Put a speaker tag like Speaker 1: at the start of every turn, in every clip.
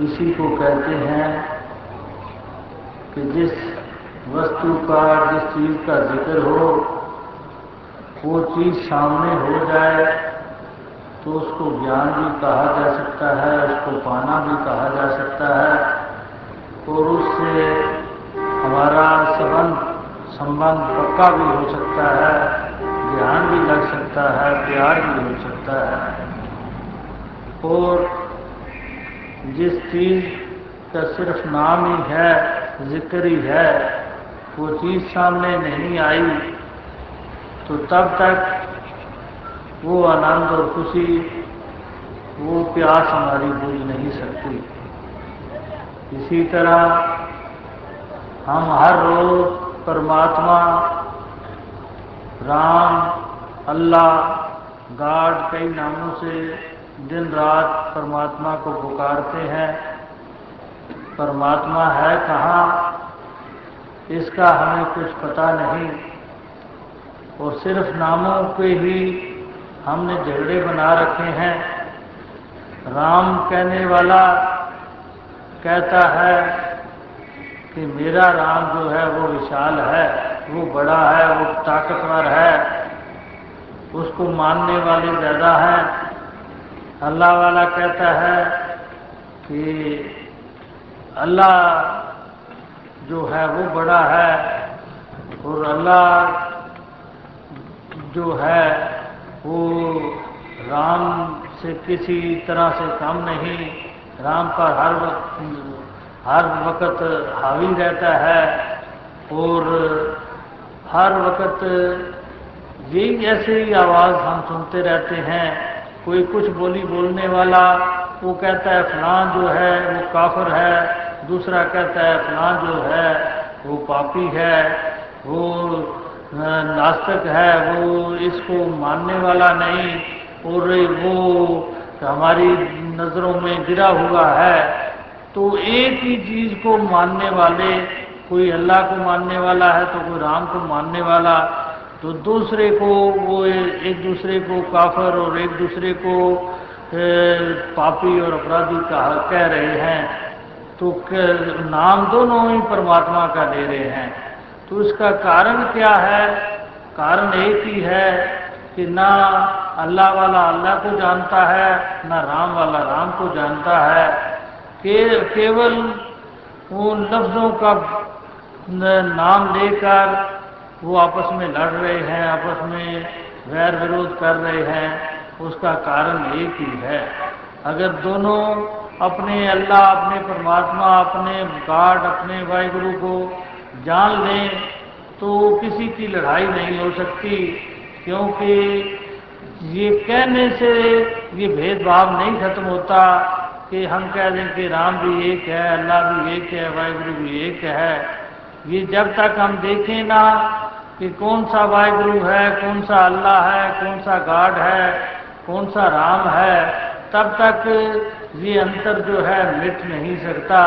Speaker 1: इसी को कहते हैं कि जिस वस्तु का, जिस चीज़ का ज़िक्र हो, वो चीज़ सामने हो जाए तो उसको ज्ञान भी कहा जा सकता है, उसको पाना भी कहा जा सकता है, और उससे हमारा संबंध संबंध पक्का भी हो सकता है ध्यान भी लग सकता है, प्यार भी हो सकता है। और जिस चीज़ का सिर्फ़ नाम ही है, ज़िक्र ही है, वो चीज़ सामने नहीं आई तो तब तक वो आनंद और खुशी, वो प्यास हमारी बुझ नहीं सकती। इसी तरह हम हर रोज परमात्मा, राम, अल्लाह, गाड कई नामों से दिन रात परमात्मा को पुकारते हैं। परमात्मा है कहाँ? इसका हमें कुछ पता नहीं। और सिर्फ़ नामों पे ही हमने झगड़े बना रखे हैं। राम कहने वाला कहता है कि मेरा राम जो है वो विशाल है, वो बड़ा है, वो ताकतवर है, उसको मानने वाले ज़्यादा हैं। अल्लाह वाला कहता है कि अल्लाह जो है वो बड़ा है और अल्लाह जो है वो राम से किसी तरह से कम नहीं, राम का हर वक्त हर वक्त हावी रहता है और हर वक्त यही ऐसे आवाज़ हम सुनते रहते हैं कोई कुछ बोली बोलने वाला, वो कहता है, फलां जो है, वो काफर है। दूसरा कहता है, फलां जो है, वो पापी है। वो नास्तिक है, वो इसको मानने वाला नहीं, और वो हमारी नज़रों में गिरा हुआ है। तो एक ही चीज़ को मानने वाले, कोई अल्लाह को मानने वाला है तो कोई राम को मानने वाला तो दूसरे को वो एक दूसरे को काफर और एक दूसरे को पापी और अपराधी कहा कह रहे हैं। तो नाम दोनों ही परमात्मा का ले रहे हैं। तो इसका कारण क्या है? कारण एक ही है कि ना अल्लाह वाला अल्लाह को जानता है ना राम वाला राम को जानता है। के, केवल उन लफ्ज़ों का नाम लेकर वो आपस में लड़ रहे हैं, आपस में वैर विरोध कर रहे हैं, उसका कारण एक ही है। अगर दोनों अपने अल्लाह, अपने परमात्मा, अपने गाड अपने वाहिगुरु को जान लें तो किसी की लड़ाई नहीं हो सकती, क्योंकि ये कहने से ये भेदभाव नहीं खत्म होता कि हम कह दें कि राम भी एक है, अल्लाह भी एक है, वाहिगुरु भी एक है। ये जब तक हम देखें ना कि कौन सा वाहिगुरु है, कौन सा अल्लाह है, कौन सा गाड है, कौन सा राम है, तब तक ये अंतर जो है मिट नहीं सकता।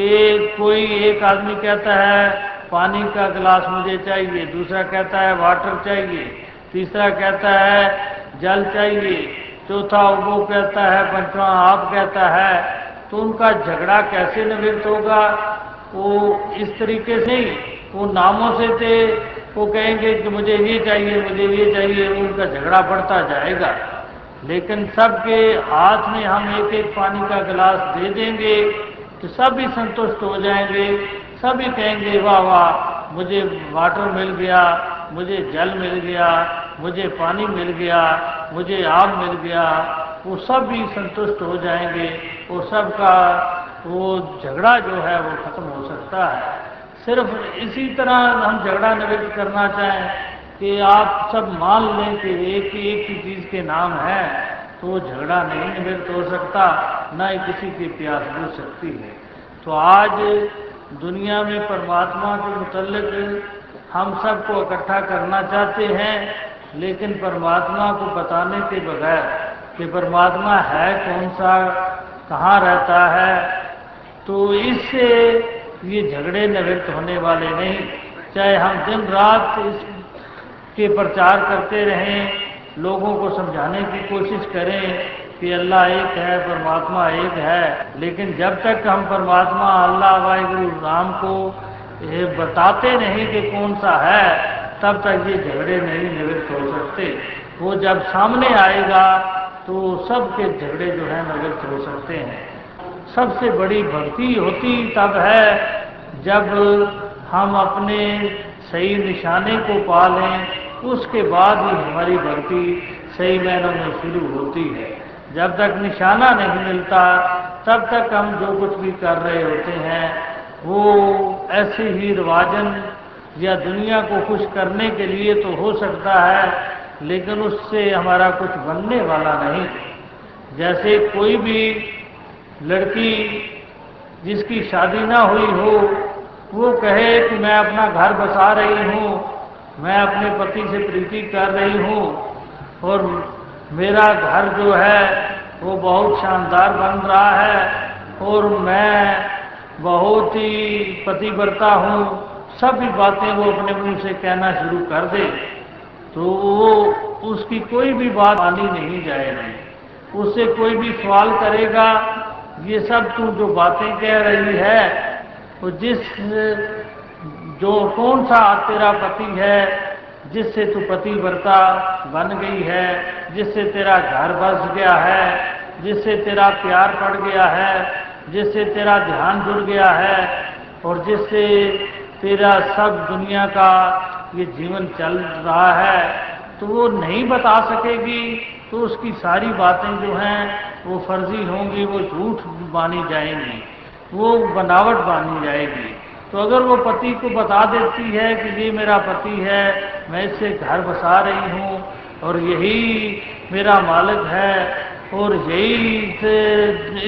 Speaker 1: एक कोई एक आदमी कहता है, पानी का गिलास मुझे चाहिए, दूसरा कहता है, वाटर चाहिए, तीसरा कहता है, जल चाहिए, चौथा वो कहता है, पंचवा आप कहता है तो उनका झगड़ा कैसे निवृत्त होगा? वो इस तरीके से ही, वो नामों से थे वो कहेंगे कि मुझे ये चाहिए, मुझे ये चाहिए, उनका झगड़ा बढ़ता जाएगा। लेकिन सबके हाथ में हम एक एक पानी का गिलास दे देंगे तो सभी संतुष्ट हो जाएँगे। सभी कहेंगे, वाह वाह, मुझे वाटर मिल गया, मुझे जल मिल गया, मुझे पानी मिल गया, मुझे आग मिल गया। वो सब भी संतुष्ट हो जाएँगे वो सबका वो झगड़ा जो है वो खत्म हो सकता है। सिर्फ़ इसी तरह हम झगड़ा निवृत्त करना चाहें कि आप सब मान लें कि एक ही एक ही चीज़ के नाम है तो वो झगड़ा नहीं निवृत्त हो सकता, न ही किसी की प्यास बुझ सकती है। तो आज दुनिया में परमात्मा के मुतलक हम सबको इकट्ठा करना चाहते हैं, लेकिन परमात्मा को बताने के बगैर कि परमात्मा है कौन सा, कहाँ रहता है तो इससे ये झगड़े निवृत्त होने वाले नहीं। चाहे हम दिन रात इस के प्रचार करते रहें, लोगों को समझाने की कोशिश करें कि अल्लाह एक है, परमात्मा एक है। लेकिन जब तक हम परमात्मा, अल्लाह, वाहिगुरु, राम को बताते नहीं कि कौन सा है, तब तक ये झगड़े नहीं निवृत्त हो सकते। वो जब सामने आएगा तो सबके झगड़े जो है निवृत्त हो सकते हैं। सबसे बड़ी भक्ति होती तब है जब हम अपने सही निशाने को पा लें, उसके बाद ही हमारी भक्ति सही मैनों में शुरू होती है। जब तक निशाना नहीं मिलता, तब तक हम जो कुछ भी कर रहे होते हैं, वो ऐसे ही रिवाजन या दुनिया को खुश करने के लिए तो हो सकता है, लेकिन उससे हमारा कुछ बनने वाला नहीं। जैसे कोई भी लड़की जिसकी शादी ना हुई हो, वो कहे कि मैं अपना घर बसा रही हूँ, मैं अपने पति से प्रीति कर रही हूँ और मेरा घर जो है, वो बहुत शानदार बन रहा है और मैं बहुत ही पतिव्रता हूँ। सभी बातें वो अपने मुँह से कहना शुरू कर दे तो वो उसकी कोई भी बात मानी नहीं जाएगी। उससे कोई भी सवाल करेगा ये सब तू जो बातें कह रही है तो जिस, जो कौन सा तेरा पति है, जिससे तू पतिव्रता बन गई है, जिससे तेरा घर बस गया है, जिससे तेरा प्यार पड़ गया है, जिससे तेरा ध्यान जुड़ गया है, और जिससे तेरा सब दुनिया का ये जीवन चल रहा है तो वो नहीं बता सकेगी तो उसकी सारी बातें जो हैं वो फर्जी होंगी, वो झूठ मानी जाएँगी, वो बनावट बांधी जाएगी। तो अगर वो पति को बता देती है कि ये मेरा पति है, मैं इससे घर बसा रही हूँ, और यही मेरा मालिक है, और यही से,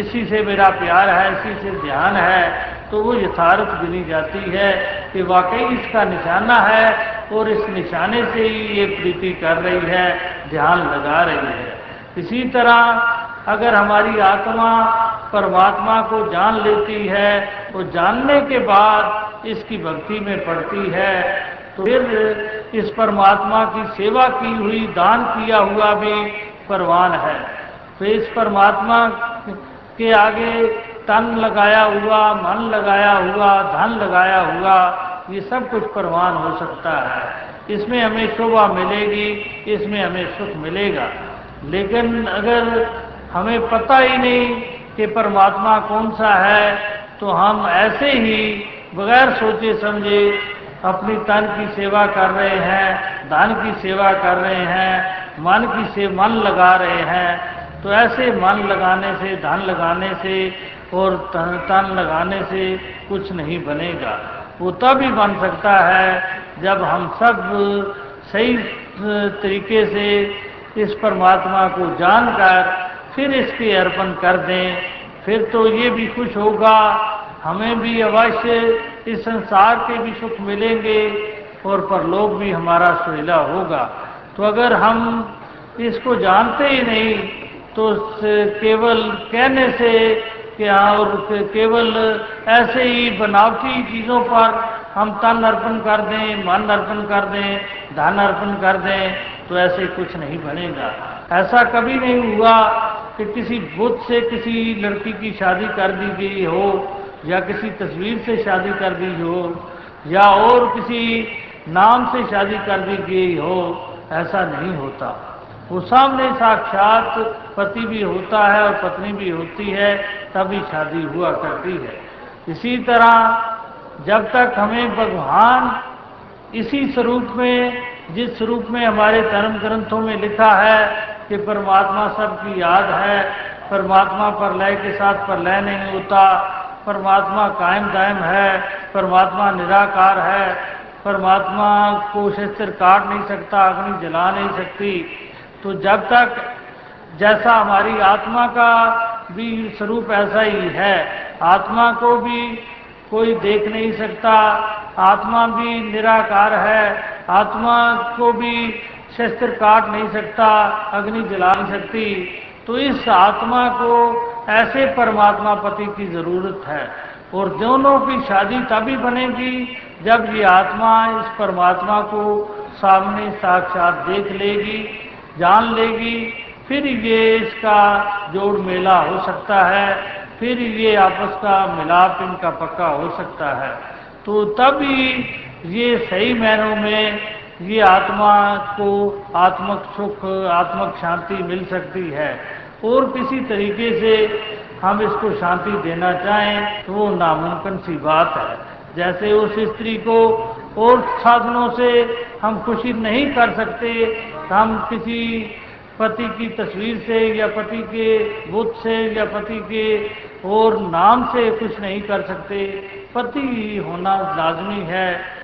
Speaker 1: इसी से मेरा प्यार है, इसी से ध्यान है तो वो यथार्थ गिनी जाती है कि वाकई इसका निशाना है, और इस निशाने से ही ये प्रीति कर रही है, ध्यान लगा रही है। इसी तरह अगर हमारी आत्मा परमात्मा को जान लेती है तो जानने के बाद इसकी भक्ति में पड़ती है। तो फिर इस परमात्मा की सेवा की हुई, दान किया हुआ भी परवान है। तो इस परमात्मा के आगे तन लगाया हुआ, मन लगाया हुआ, धन लगाया हुआ, ये सब कुछ परवान हो सकता है। इसमें हमें शोभा मिलेगी, इसमें हमें सुख मिलेगा। लेकिन अगर हमें पता ही नहीं कि परमात्मा कौन सा है तो हम ऐसे ही बगैर सोचे समझे अपनी तन की सेवा कर रहे हैं धन की सेवा कर रहे हैं मन की से मन लगा रहे हैं। तो ऐसे मन लगाने से धन लगाने से और तन, तन लगाने से कुछ नहीं बनेगा। वो ही बन सकता है जब हम सब सही तरीके से इस परमात्मा को जानकर फिर इसके अर्पण कर दें। फिर तो ये भी खुश होगा, हमें भी अवश्य इस संसार के भी सुख मिलेंगे और परलोक भी हमारा सुहेला होगा। तो अगर हम इसको जानते ही नहीं तो केवल कहने से क्या और केवल ऐसे ही बनावटी चीज़ों पर हम तन अर्पण कर दें, मन अर्पण कर दें, धन अर्पण कर दें तो ऐसे कुछ नहीं बनेगा। ऐसा कभी नहीं हुआ कि किसी बुद्ध से किसी लड़की की शादी कर दी गई हो, या किसी तस्वीर से शादी कर दी हो, या और किसी नाम से शादी कर दी गई हो, ऐसा नहीं होता। वो सामने साक्षात पति भी होता है और पत्नी भी होती है, तभी शादी हुआ करती है। इसी तरह जब तक हमें भगवान इसी स्वरूप में, जिस स्वरूप में हमारे धर्म ग्रंथों में लिखा है कि परमात्मा सबकी याद है, परमात्मा पर लय के साथ पर लय नहीं होता। परमात्मा कायम दायम है, परमात्मा निराकार है। परमात्मा को शस्त्र काट नहीं सकता, अग्नि जला नहीं सकती। तो जब तक जैसा हमारी आत्मा का भी स्वरूप ऐसा ही है, आत्मा को भी कोई देख नहीं सकता। आत्मा भी निराकार है, आत्मा को भी शस्त्र काट नहीं सकता, अग्नि जला नहीं सकती। तो इस आत्मा को ऐसे परमात्मा पति की ज़रूरत है। और दोनों की शादी तभी बनेगी जब ये आत्मा इस परमात्मा को सामने साक्षात देख लेगी, जान लेगी। फिर ये इसका जोड़ मेला हो सकता है, फिर ये आपस का मिलाप इनका पक्का हो सकता है। तो तभी ये सही मायनों में ये आत्मा को आत्मक सुख, आत्मक शांति मिल सकती है। और किसी तरीके से हम इसको शांति देना चाहें तो वो नामुमकिन सी बात है। जैसे उस स्त्री को और साधनों से हम खुशी नहीं कर सकते हम किसी पति की तस्वीर से या पति के बुद्ध से या पति के और नाम से कुछ नहीं कर सकते। पति होना लाजमी है।